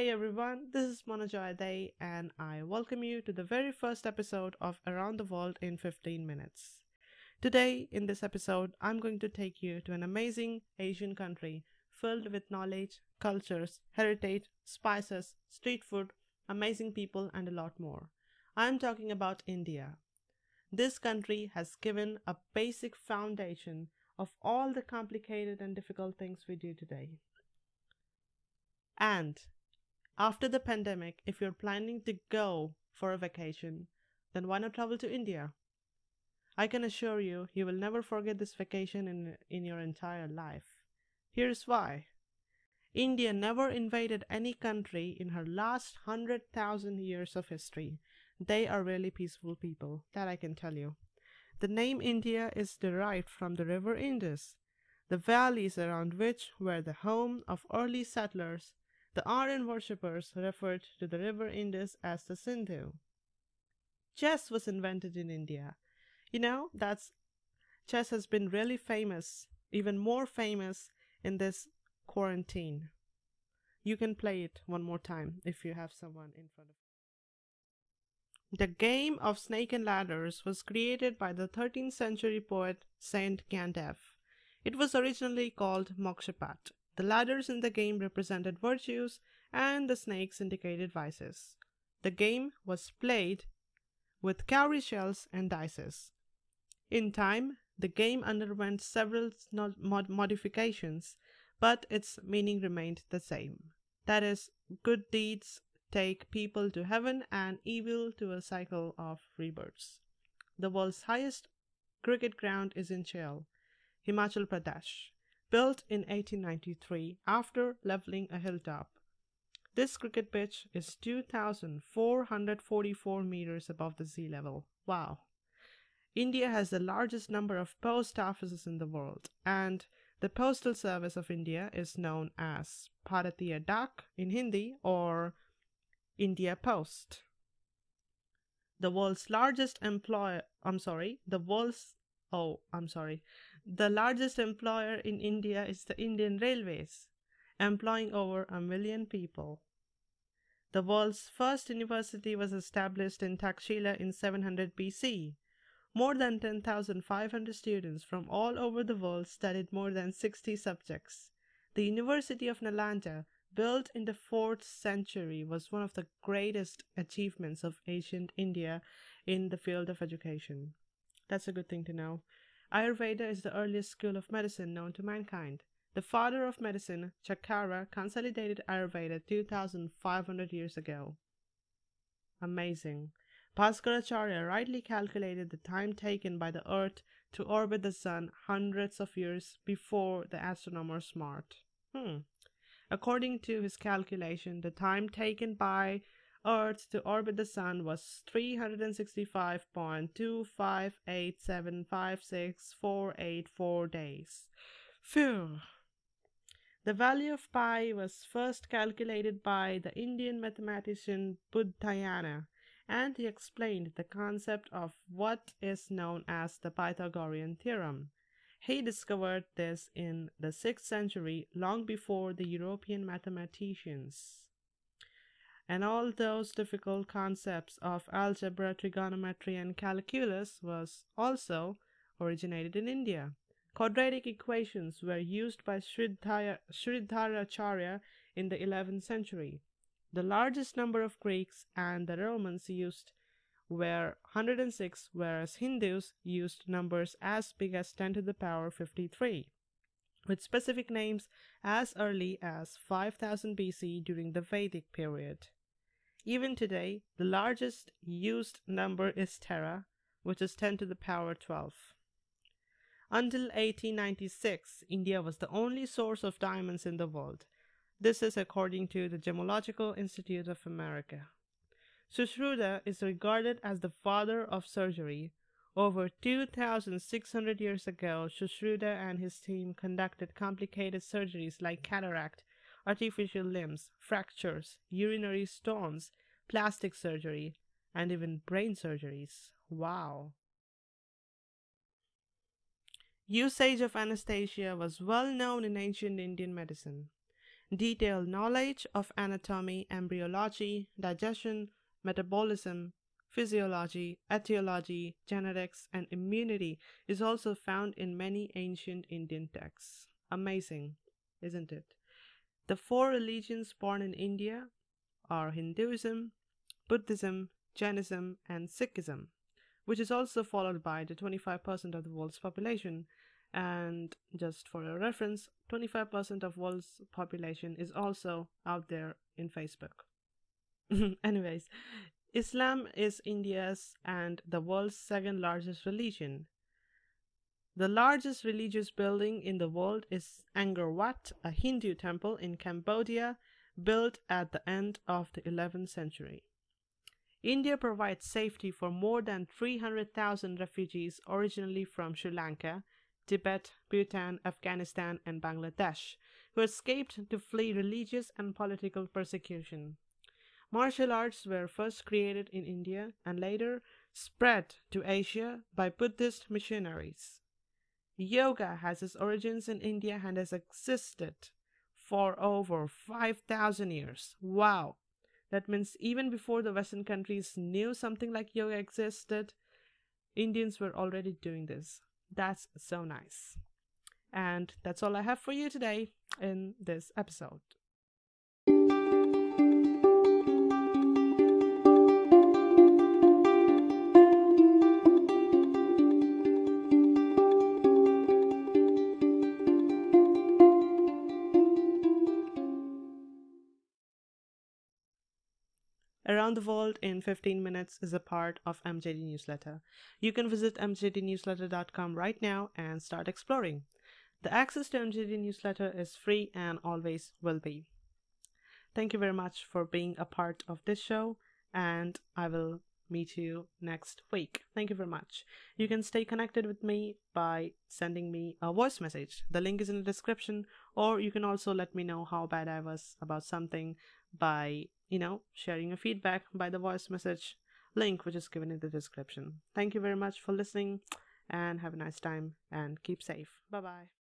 Hey everyone, this is Monojoy Day and I welcome you to the very first episode of Around the World in 15 Minutes. Today, in this episode, I'm going to take you to an amazing Asian country filled with knowledge, cultures, heritage, spices, street food, amazing people, and a lot more. I'm talking about India. This country has given a basic foundation of all the complicated and difficult things we do today. And after the pandemic, if you're planning to go for a vacation, then why not travel to India? I can assure you, you will never forget this vacation in, in your entire life. Here's why. India never invaded any country in her last 100,000 years of history. They are really peaceful people, that I can tell you. The name India is derived from the river Indus, the valleys around which were the home of early settlers. The Aryan worshippers referred to the river Indus as the Sindhu. Chess was invented in India. You know, that's chess has been really famous, even more famous in this quarantine. You can play it one more time if you have someone in front of you. The game of snake and ladders was created by the 13th century poet Saint Gyandev. It was originally called Mokshapat. The ladders in the game represented virtues and the snakes indicated vices. The game was played with cowrie shells and dice. In time, the game underwent several mod- modifications, but its meaning remained the same. That is, good deeds take people to heaven and evil to a cycle of rebirths. The world's highest cricket ground is in Chail, Himachal Pradesh, built in 1893 after leveling a hilltop. This cricket pitch is 2,444 meters above the sea level. Wow. India has the largest number of post offices in the world, and the Postal Service of India is known as Bharatiya Dak in Hindi or India Post. The world's largest employer, I'm sorry, the world's, oh, I'm sorry, the largest employer in India is the Indian Railways, employing over a million people. The world's first university was established in Takshila in 700 BC more than 10,500 students from all over the world studied more than 60 subjects. The University of Nalanda, built in the 4th century, was one of the greatest achievements of ancient India in the field of education. That's a good thing to know. Ayurveda is the earliest school of medicine known to mankind. The father of medicine, Chakara, consolidated Ayurveda 2500 years ago. Amazing. Bhaskaracharya rightly calculated the time taken by the Earth to orbit the Sun hundreds of years before the astronomer Smart. Hmm. According to his calculation, the time taken by Earth to orbit the Sun was 365.258756484 days. Phew! The value of pi was first calculated by the Indian mathematician Buddhayana and he explained the concept of what is known as the Pythagorean theorem. He discovered this in the 6th century, long before the European mathematicians. And all those difficult concepts of algebra, trigonometry, and calculus was also originated in India. Quadratic equations were used by Sridharacharya in the 11th century. The largest number of Greeks and the Romans used were 106, whereas Hindus used numbers as big as 10 to the power 53, with specific names as early as 5000 BC during the Vedic period. Even today, the largest used number is Tera, which is 10 to the power 12. Until 1896, India was the only source of diamonds in the world. This is according to the Gemological Institute of America. Sushruta is regarded as the father of surgery. Over 2,600 years ago, Sushruta and his team conducted complicated surgeries like cataract, artificial limbs, fractures, urinary stones, plastic surgery, and even brain surgeries. Wow. Usage of anesthesia was well known in ancient Indian medicine. detailed knowledge of anatomy, embryology, digestion, metabolism, physiology, etiology, genetics, and immunity is also found in many ancient Indian texts. Amazing, isn't it? The four religions born in India are Hinduism, Buddhism, Jainism, and Sikhism, which is also followed by the 25% of the world's population. And just for a reference, 25% of world's population is also out there in Facebook. Anyways, Islam is India's and the world's second largest religion. The largest religious building in the world is Angkor Wat, a Hindu temple in Cambodia built at the end of the 11th century. India provides safety for more than 300,000 refugees originally from Sri Lanka, Tibet, Bhutan, Afghanistan, and Bangladesh, who escaped to flee religious and political persecution. Martial arts were first created in India and later spread to Asia by Buddhist missionaries. Yoga has its origins in India and has existed for over 5,000 years. Wow! That means even before the Western countries knew something like yoga existed, Indians were already doing this. That's so nice. And that's all I have for you today in this episode. Around the World in 15 Minutes is a part of MJD Newsletter. You can visit mjdnewsletter.com right now and start exploring. The access to MJD Newsletter is free and always will be. Thank you very much for being a part of this show, and I will meet you next week. Thank you very much. You can stay connected with me by sending me a voice message. The link is in the description, or you can also let me know how bad I was about something by you know, sharing your feedback by the voice message link, which is given in the description. Thank you very much for listening and have a nice time and keep safe. Bye bye.